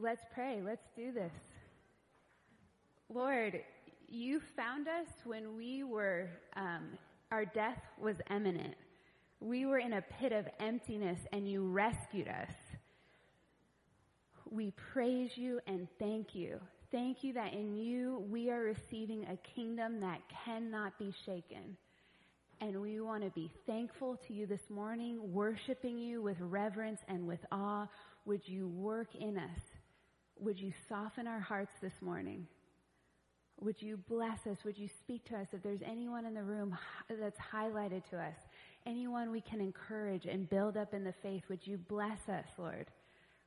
let's pray. Let's do this. Lord, you found us when we were, um, our death was imminent. We were in a pit of emptiness and you rescued us. We praise you and thank you. Thank you that in you we are receiving a kingdom that cannot be shaken. And we want to be thankful to you this morning, worshiping you with reverence and with awe. Would you work in us? Would you soften our hearts this morning? Would you bless us? Would you speak to us? If there's anyone in the room that's highlighted to us, anyone we can encourage and build up in the faith, would you bless us, Lord?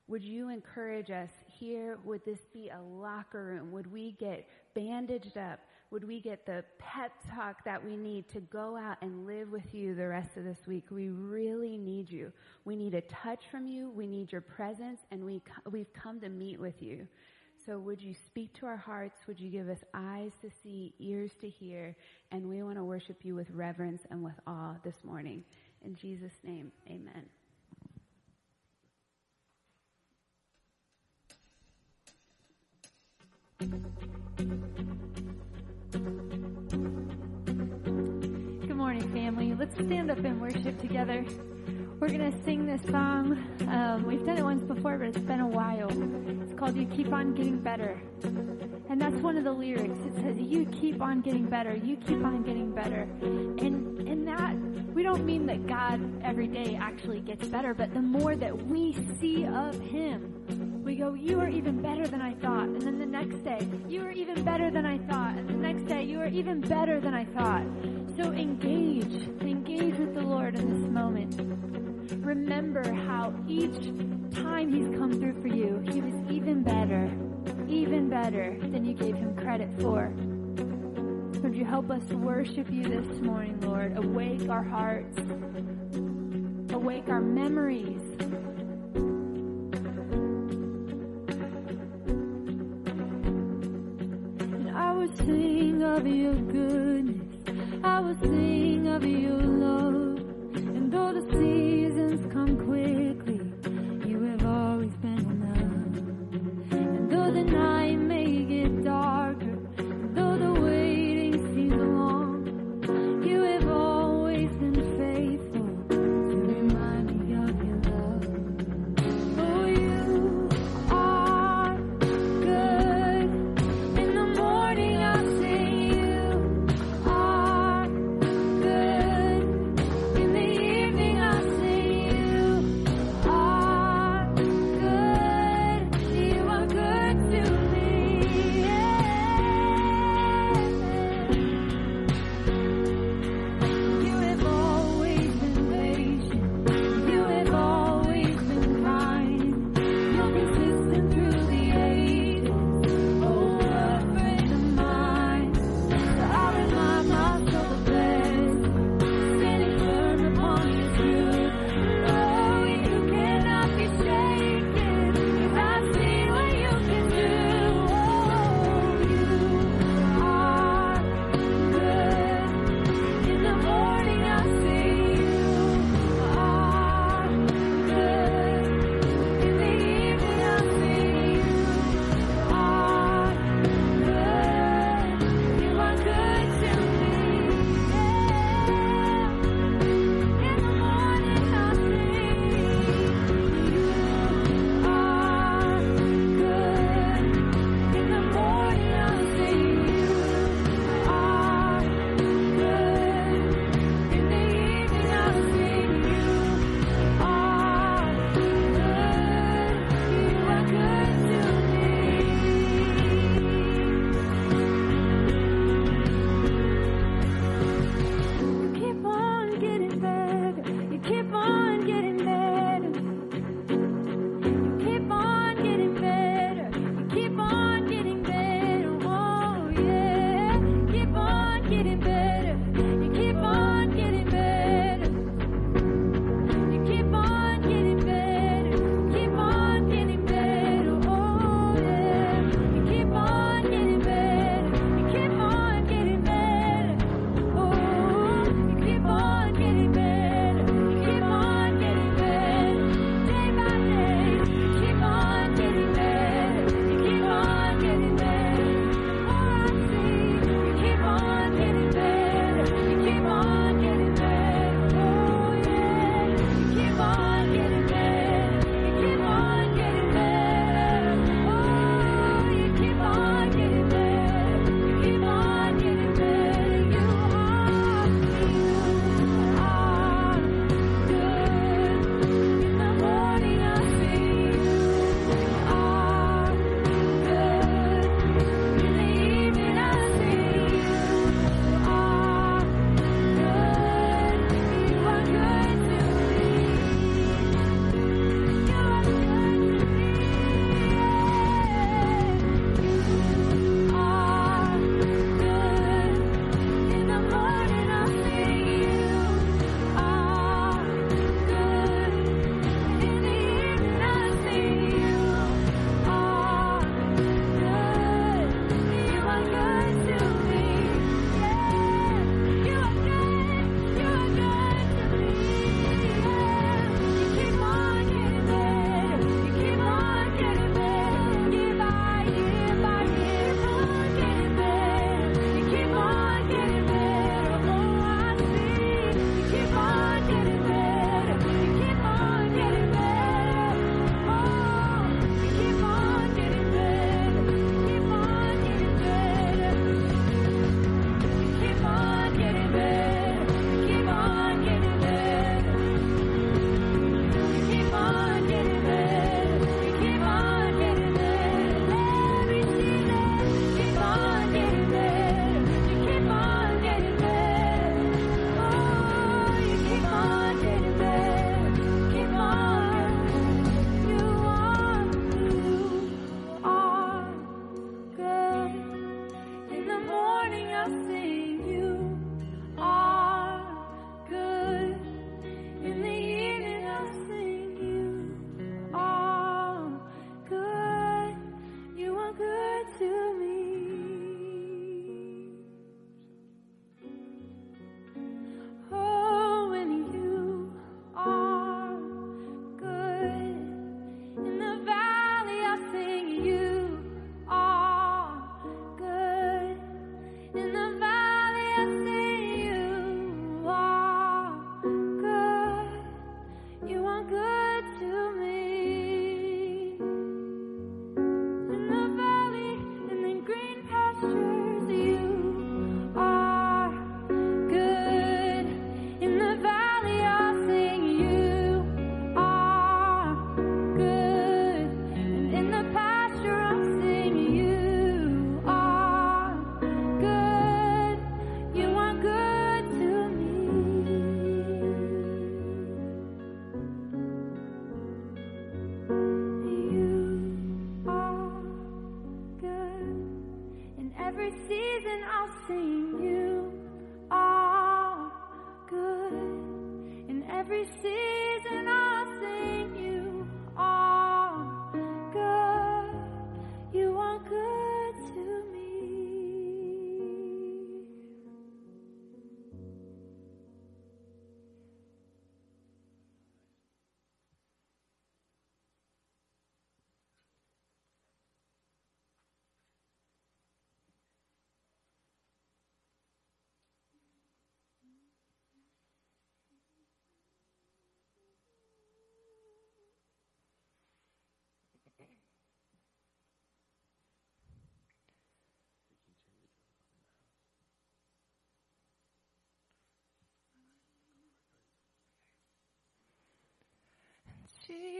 Would you encourage us here? Would this be a locker room? Would we get bandaged up? Would we get the pep talk that we need to go out and live with you the rest of this week? We really need you. We need a touch from you. We need your presence and we, we've come to meet with you. So would you speak to our hearts? Would you give us eyes to see, ears to hear? And we want to worship you with reverence and with awe this morning. In Jesus' name, amen. Good family. Let's stand up and worship together. We're going to sing this song. Um, we've done it once before, but it's been a while. It's called You Keep On Getting Better. And that's one of the lyrics. It says, You keep on getting better. You keep on getting better. And, and that, we don't mean that God every day actually gets better, but the more that we see of Him, we go, you are even better than I thought. And then the next day, you are even better than I thought. And the next day, you are even better than I thought. So engage, engage with the Lord in this moment. Remember how each time He's come through for you, He was even better, even better than you gave Him credit for. Would you help us worship you this morning, Lord? Awake our hearts, awake our memories. And I will sing of your goodness. I will sing of your love. And though the seasons come quickly, Jesus,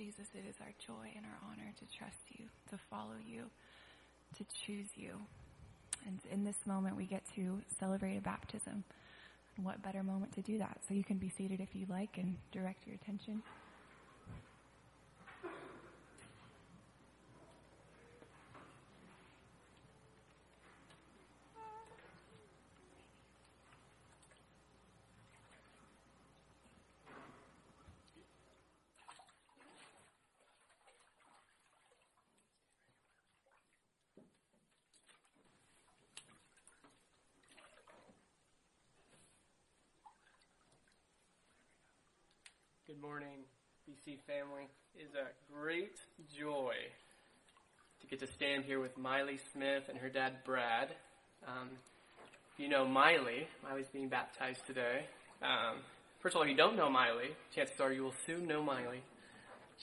Jesus, it is our joy and our honor to trust you, to follow you, to choose you. And in this moment, we get to celebrate a baptism. What better moment to do that? So you can be seated if you like and direct your attention. Good morning, BC family. It is a great joy to get to stand here with Miley Smith and her dad Brad. Um, you know Miley. Miley's being baptized today. Um, first of all, if you don't know Miley, chances are you will soon know Miley.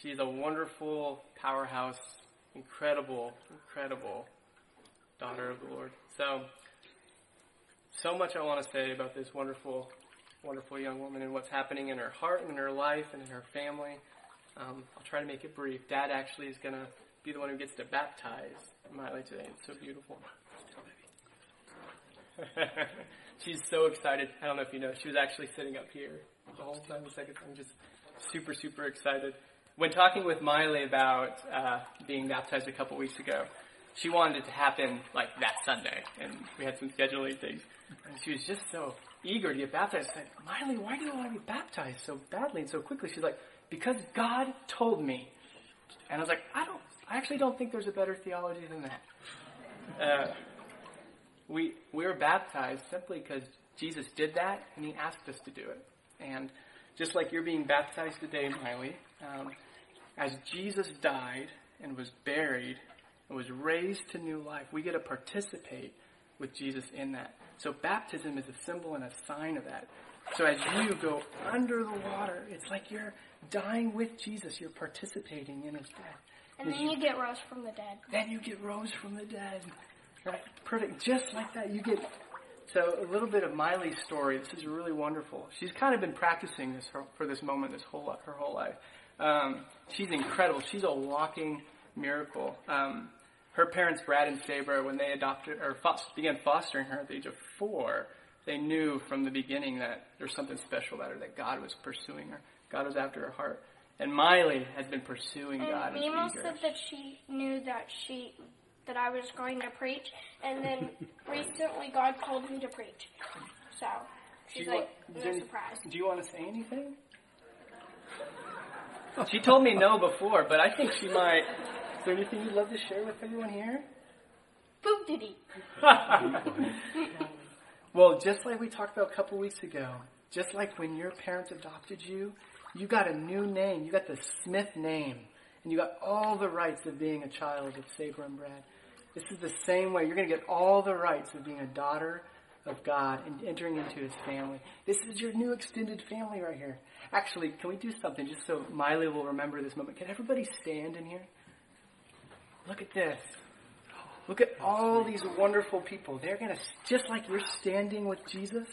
She is a wonderful powerhouse, incredible, incredible daughter of the Lord. So, so much I want to say about this wonderful wonderful young woman and what's happening in her heart and in her life and in her family. Um, I'll try to make it brief. Dad actually is going to be the one who gets to baptize Miley today. It's so beautiful. She's so excited. I don't know if you know, she was actually sitting up here the whole time. The second time, just super, super excited. When talking with Miley about uh, being baptized a couple weeks ago, she wanted it to happen like that Sunday, and we had some scheduling things. And she was just so eager to get baptized. I said, Miley, why do you want to be baptized so badly and so quickly? She's like, because God told me. And I was like, I don't, I actually don't think there's a better theology than that. Uh, we we were baptized simply because Jesus did that and He asked us to do it. And just like you're being baptized today, Miley, um, as Jesus died and was buried and was raised to new life, we get to participate with Jesus in that. So baptism is a symbol and a sign of that. So as you go under the water, it's like you're dying with Jesus. You're participating in his death. And then you get rose from the dead. Then you get rose from the dead. Right? Perfect. Just like that, you get. So a little bit of Miley's story. This is really wonderful. She's kind of been practicing this for, for this moment, this whole her whole life. Um, she's incredible. She's a walking miracle. Um, her parents, Brad and Sabra, when they adopted or foster, began fostering her at the age of four, they knew from the beginning that there's something special about her, that God was pursuing her. God was after her heart. And Miley has been pursuing and God. Mimo said that she knew that she that I was going to preach, and then recently God told me to preach. So she's Do like, want- no surprise. Do you want to say anything? She told me no before, but I think she might. Is there anything you'd love to share with everyone here? Poop diddy. well, just like we talked about a couple weeks ago, just like when your parents adopted you, you got a new name. You got the Smith name. And you got all the rights of being a child of Saber and Brad. This is the same way. You're going to get all the rights of being a daughter of God and entering into His family. This is your new extended family right here. Actually, can we do something just so Miley will remember this moment? Can everybody stand in here? Look at this. Look at all these wonderful people. They're going to, just like you're standing with Jesus,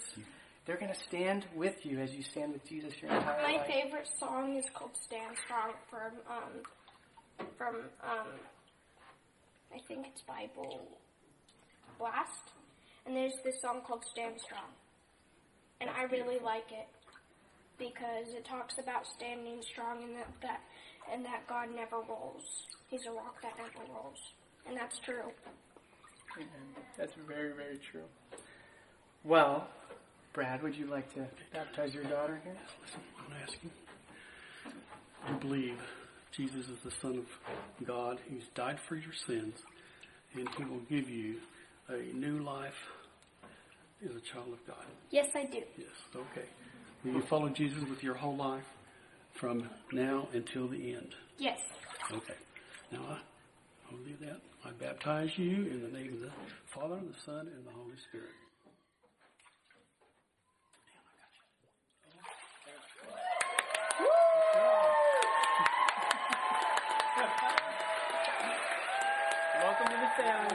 they're going to stand with you as you stand with Jesus your entire My life. favorite song is called "Stand Strong" from um from um I think it's Bible Blast, and there's this song called "Stand Strong," and I really like it because it talks about standing strong and that, that and that God never rolls. He's a rock that never rolls, and that's true. Amen. That's very, very true. Well, Brad, would you like to baptize your daughter here? Listen, I'm going to ask you. You believe Jesus is the Son of God. He's died for your sins, and He will give you a new life as a child of God. Yes, I do. Yes, okay. Will you follow Jesus with your whole life from now until the end? Yes. Okay. Now, I, I'll do that. I baptize you in the name of the Father, and the Son, and the Holy Spirit. Welcome to the family,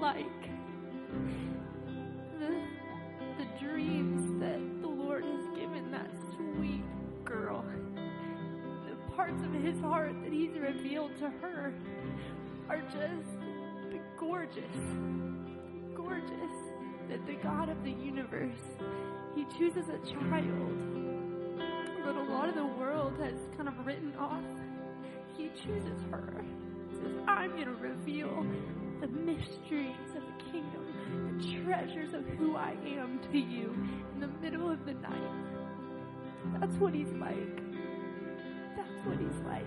like. The, the dreams that the Lord has given that sweet girl the parts of his heart that he's revealed to her are just gorgeous. Gorgeous. That the God of the universe, he chooses a child that a lot of the world has kind of written off. He chooses her. He says, I'm going to reveal the mysteries of the kingdom, the treasures of who I am to you in the middle of the night. That's what he's like. That's what he's like.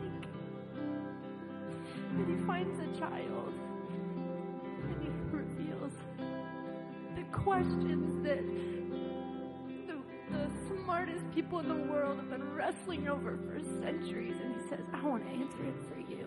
And he finds a child and he reveals the questions that the, the smartest people in the world have been wrestling over for centuries. And he says, I want to answer it for you.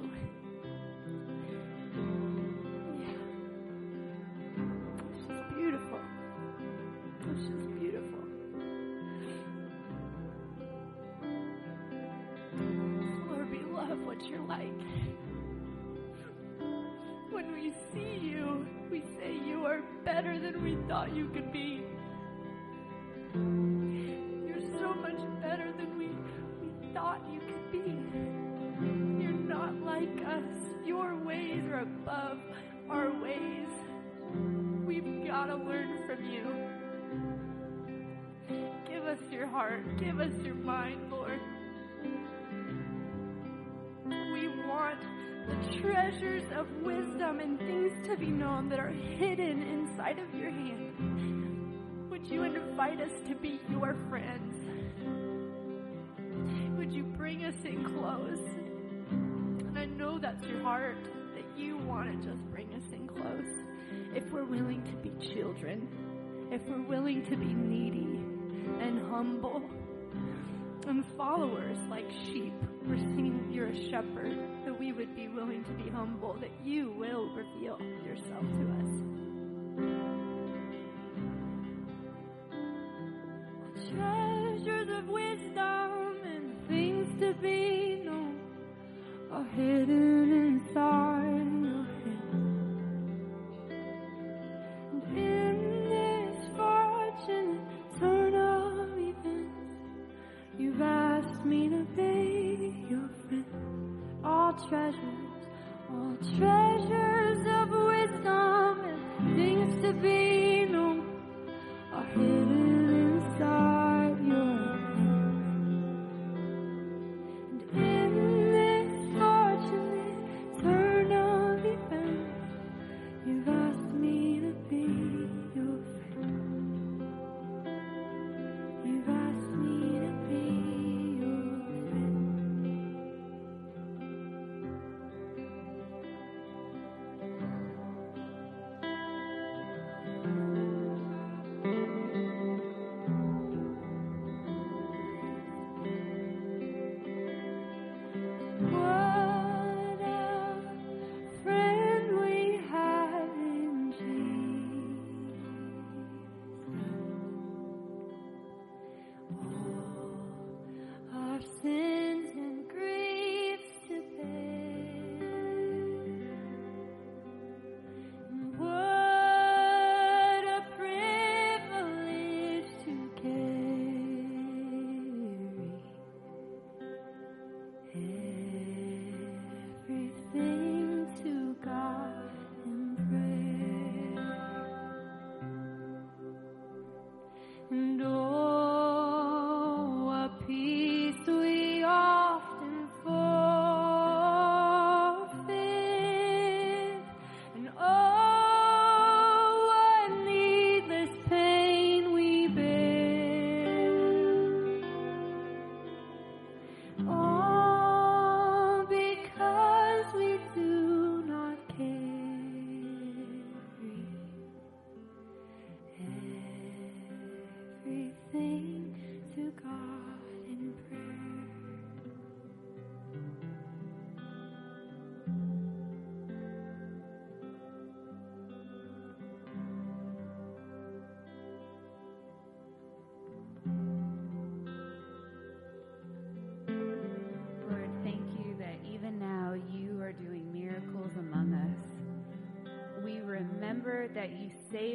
See you, we say you are better than we thought you could be. You're so much better than we, we thought you could be. You're not like us. Your ways are above our ways. We've got to learn from you. Give us your heart. Give us your mind, Lord. The treasures of wisdom and things to be known that are hidden inside of your hand. Would you invite us to be your friends? Would you bring us in close? And I know that's your heart, that you want to just bring us in close. If we're willing to be children, if we're willing to be needy and humble and followers like sheep, we're singing you're a shepherd, that we would be willing to be humble, that you will reveal yourself to us. Treasures of wisdom and things to be known are hidden inside treasures, all treasures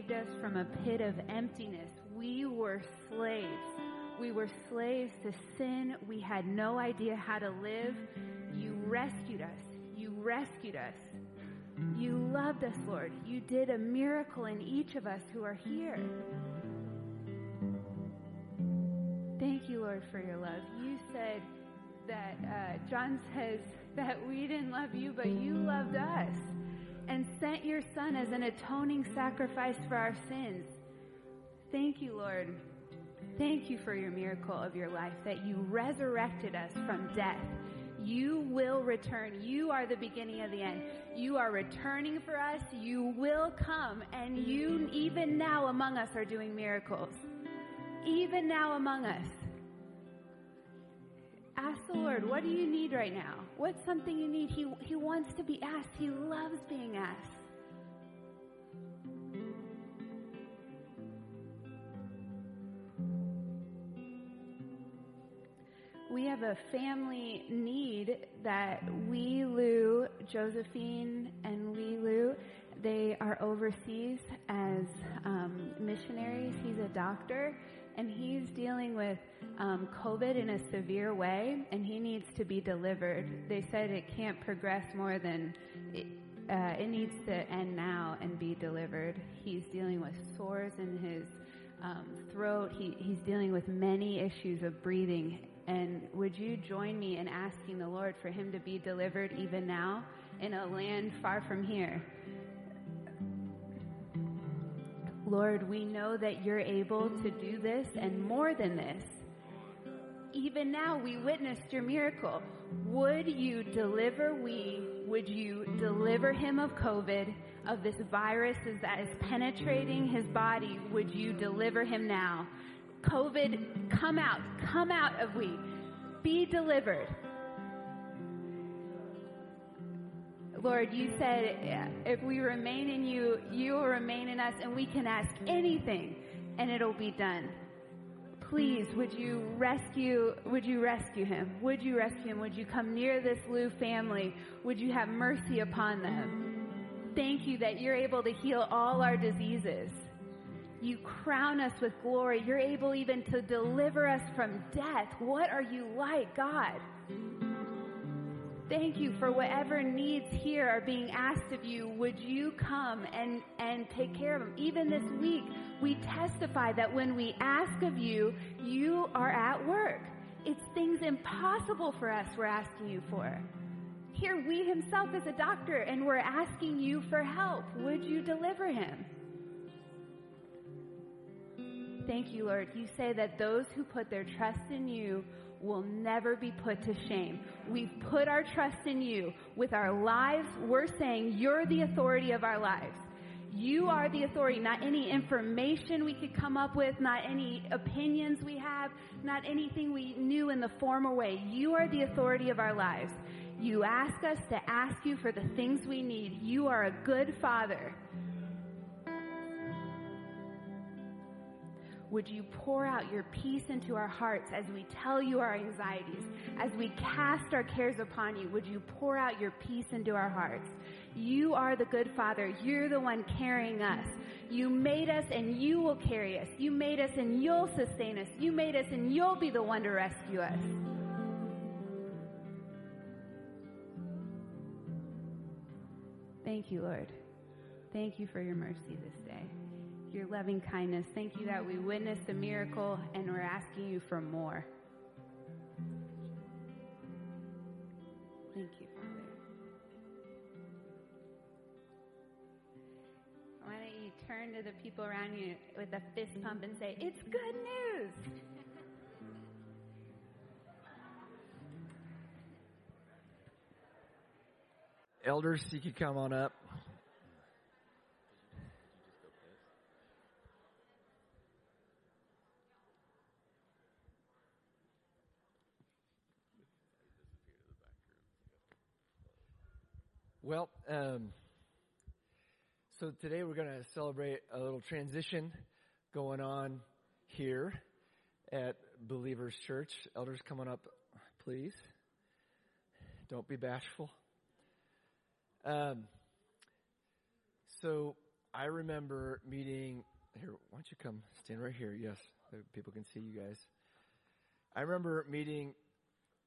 saved us from a pit of emptiness. We were slaves. We were slaves to sin. We had no idea how to live. You rescued us. You rescued us. You loved us, Lord. You did a miracle in each of us who are here. Thank you, Lord, for your love. You said that, uh, John says that we didn't love you, but you loved us and sent your Son as an atoning sacrifice for our sins. Thank you, Lord. Thank you for your miracle of your life, that you resurrected us from death. You will return. You are the beginning of the end. You are returning for us. You will come, and you, even now among us, are doing miracles. Even now among us. Ask the Lord, what do you need right now? What's something you need? He, he wants to be asked. He loves being asked. We have a family need that we, Lou, Josephine, and we, Lou, they are overseas as um, missionaries. He's a doctor, and he's dealing with um, COVID in a severe way, and he needs to be delivered. They said it can't progress more than it, uh, it needs to end now and be delivered. He's dealing with sores in his um, throat. He, he's dealing with many issues of breathing. And would you join me in asking the Lord for him to be delivered even now in a land far from here? Lord, we know that you're able to do this and more than this. Even now, we witnessed your miracle. Would you deliver we, would you deliver him of COVID, of this virus that is penetrating his body? Would you deliver him now? COVID, come out, come out of we. Be delivered. Lord, you said if we remain in you, you will remain in us, and we can ask anything, and it'll be done. Please, would you rescue, would you rescue him? Would you rescue him? Would you come near this Lou family? Would you have mercy upon them? Thank you that you're able to heal all our diseases. You crown us with glory. You're able even to deliver us from death. What are you like, God? Thank you for whatever needs here are being asked of you. Would you come and, and take care of them? Even this week, we testify that when we ask of you, you are at work. It's things impossible for us we're asking you for. Here, we himself is a doctor and we're asking you for help. Would you deliver him? Thank you, Lord. You say that those who put their trust in you will never be put to shame. We've put our trust in you. With our lives, we're saying you're the authority of our lives. You are the authority, not any information we could come up with, not any opinions we have, not anything we knew in the former way. You are the authority of our lives. You ask us to ask you for the things we need. You are a good father. Would you pour out your peace into our hearts as we tell you our anxieties, as we cast our cares upon you? Would you pour out your peace into our hearts? You are the good father. You're the one carrying us. You made us and you will carry us. You made us and you'll sustain us. You made us and you'll be the one to rescue us. Thank you, Lord. Thank you for your mercy this day your loving kindness. Thank you that we witnessed a miracle and we're asking you for more. Thank you, Father. Why don't you turn to the people around you with a fist pump and say, It's good news! Elders, you can come on up. Well, um, so today we're going to celebrate a little transition going on here at Believers Church. Elders, coming up, please. Don't be bashful. Um, so I remember meeting here. Why don't you come stand right here? Yes, people can see you guys. I remember meeting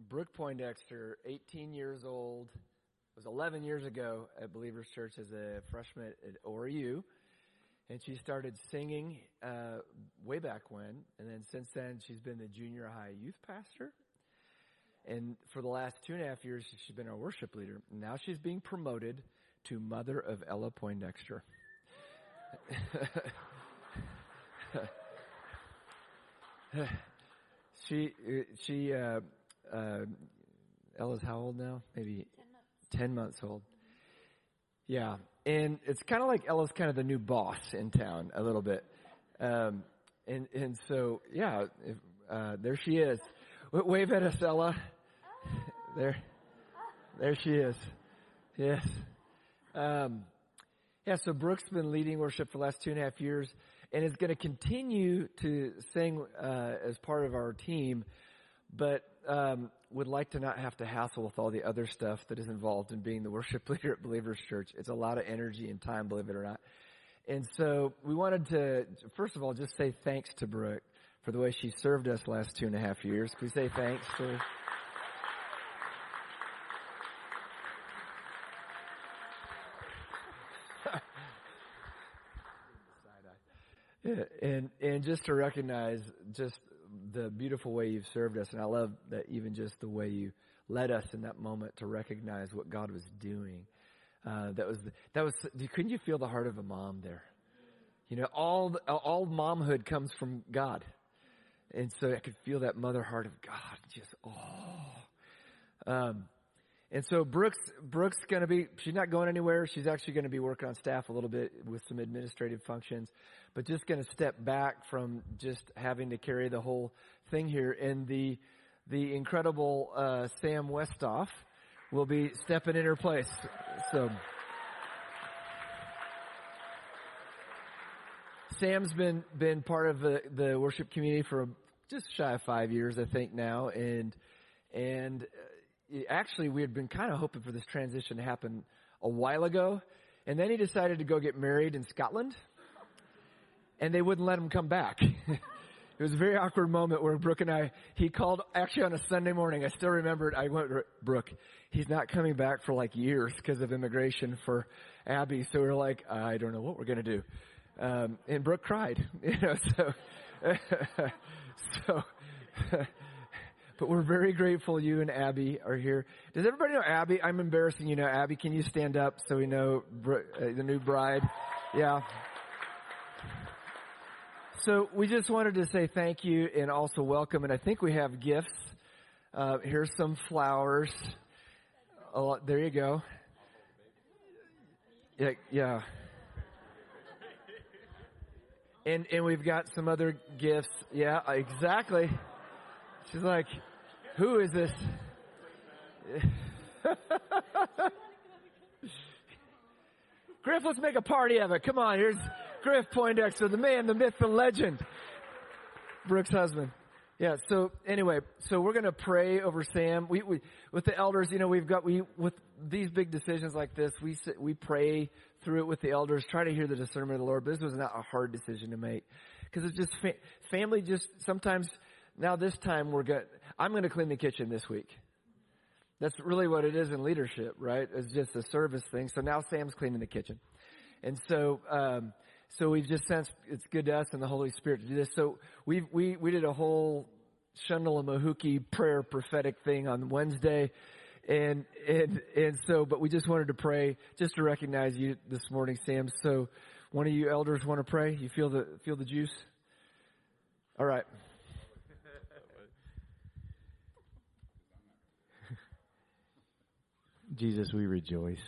Brooke Poindexter, 18 years old. It was 11 years ago at Believers Church as a freshman at ORU. And she started singing uh, way back when. And then since then, she's been the junior high youth pastor. And for the last two and a half years, she's been our worship leader. Now she's being promoted to mother of Ella Poindexter. she, she, uh, uh, Ella's how old now? Maybe 10 months old. Yeah. And it's kind of like Ella's kind of the new boss in town a little bit. Um, and, and so, yeah, if, uh, there she is. Wave at us, Ella. There, there she is. Yes. Um, yeah, so Brooke's been leading worship for the last two and a half years and is going to continue to sing uh, as part of our team, but um, would like to not have to hassle with all the other stuff that is involved in being the worship leader at Believers Church. It's a lot of energy and time, believe it or not. And so we wanted to, first of all, just say thanks to Brooke for the way she served us last two and a half years. Can we say thanks to and and just to recognize just the beautiful way you've served us, and I love that even just the way you led us in that moment to recognize what God was doing. Uh, that was that was. Couldn't you feel the heart of a mom there? You know, all all momhood comes from God, and so I could feel that mother heart of God. Just oh. Um, and so Brooks, Brooks gonna be, she's not going anywhere. She's actually gonna be working on staff a little bit with some administrative functions, but just gonna step back from just having to carry the whole thing here. And the, the incredible, uh, Sam Westoff will be stepping in her place. So. Sam's been, been part of the, the worship community for just shy of five years, I think now, and, and actually we had been kind of hoping for this transition to happen a while ago. And then he decided to go get married in Scotland. And they wouldn't let him come back. it was a very awkward moment where Brooke and I, he called actually on a Sunday morning. I still remember it. I went, Brooke, he's not coming back for like years because of immigration for Abby. So we are like, I don't know what we're going to do. Um, and Brooke cried, you know, so, so, but we're very grateful you and Abby are here. Does everybody know Abby? I'm embarrassing you now. Abby, can you stand up so we know uh, the new bride? Yeah. So we just wanted to say thank you and also welcome. And I think we have gifts. Uh, here's some flowers. Oh, there you go. Yeah, yeah. And and we've got some other gifts. Yeah, exactly. She's like, who is this? Griff, let's make a party of it. Come on, here's Griff Poindexter, the man, the myth, the legend. Brooke's husband. Yeah, so anyway, so we're gonna pray over Sam. We, we, with the elders, you know, we've got, we, with these big decisions like this, we, we pray through it with the elders, try to hear the discernment of the Lord, but this was not a hard decision to make. Cause it's just, fa- family just, sometimes, now this time we're going I'm going to clean the kitchen this week. That's really what it is in leadership, right? It's just a service thing. So now Sam's cleaning the kitchen. And so, um, so we've just sensed it's good to us and the Holy Spirit to do this. So we we, we did a whole Shundalamahuki prayer prophetic thing on Wednesday. And, and, and so, but we just wanted to pray just to recognize you this morning, Sam. So one of you elders want to pray? You feel the, feel the juice? All right. Jesus, we rejoice.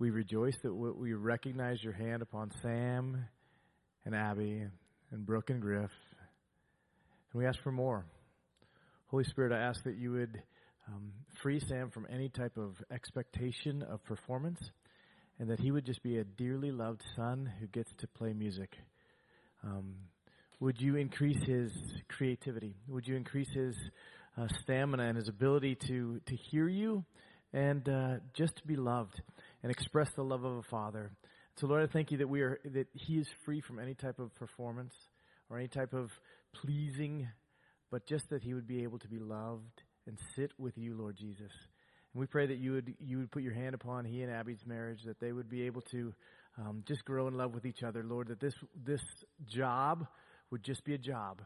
We rejoice that we recognize your hand upon Sam and Abby and Brooke and Griff. And we ask for more. Holy Spirit, I ask that you would um, free Sam from any type of expectation of performance and that he would just be a dearly loved son who gets to play music. Um, would you increase his creativity? Would you increase his uh, stamina and his ability to, to hear you and uh, just to be loved and express the love of a father So Lord, I thank you that we are that He is free from any type of performance or any type of pleasing, but just that He would be able to be loved and sit with you, Lord Jesus. And we pray that you would you would put your hand upon he and Abby's marriage, that they would be able to um, just grow in love with each other, Lord. That this this job would just be a job,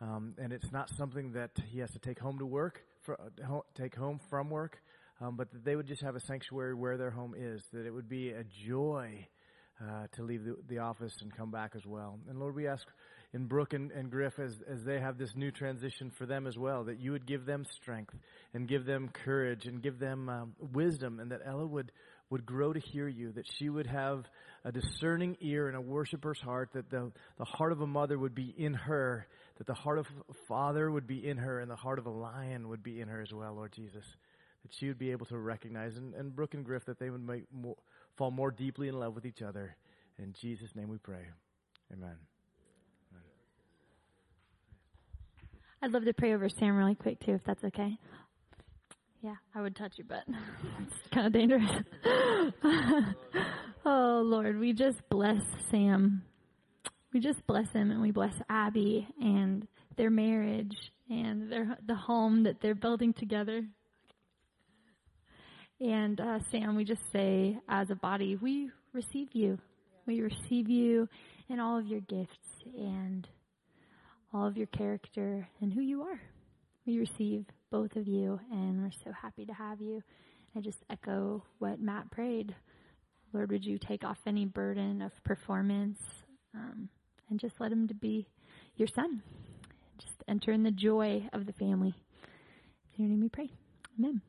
um, and it's not something that he has to take home to work, for, uh, take home from work, um, but that they would just have a sanctuary where their home is. That it would be a joy uh, to leave the, the office and come back as well. And Lord, we ask in Brooke and, and Griff as, as they have this new transition for them as well, that you would give them strength and give them courage and give them um, wisdom and that Ella would, would grow to hear you, that she would have a discerning ear and a worshiper's heart, that the, the heart of a mother would be in her, that the heart of a father would be in her, and the heart of a lion would be in her as well, Lord Jesus. That she would be able to recognize, and, and Brooke and Griff, that they would make more, fall more deeply in love with each other. In Jesus' name we pray. Amen. I'd love to pray over Sam really quick too, if that's okay. Yeah, I would touch you, but it's kind of dangerous. oh Lord, we just bless Sam. We just bless him, and we bless Abby and their marriage and their the home that they're building together. And uh, Sam, we just say, as a body, we receive you. We receive you in all of your gifts and all of your character and who you are. We receive both of you, and we're so happy to have you. I just echo what Matt prayed. Lord, would you take off any burden of performance um, and just let him to be your son? Just enter in the joy of the family. In your name we pray. Amen.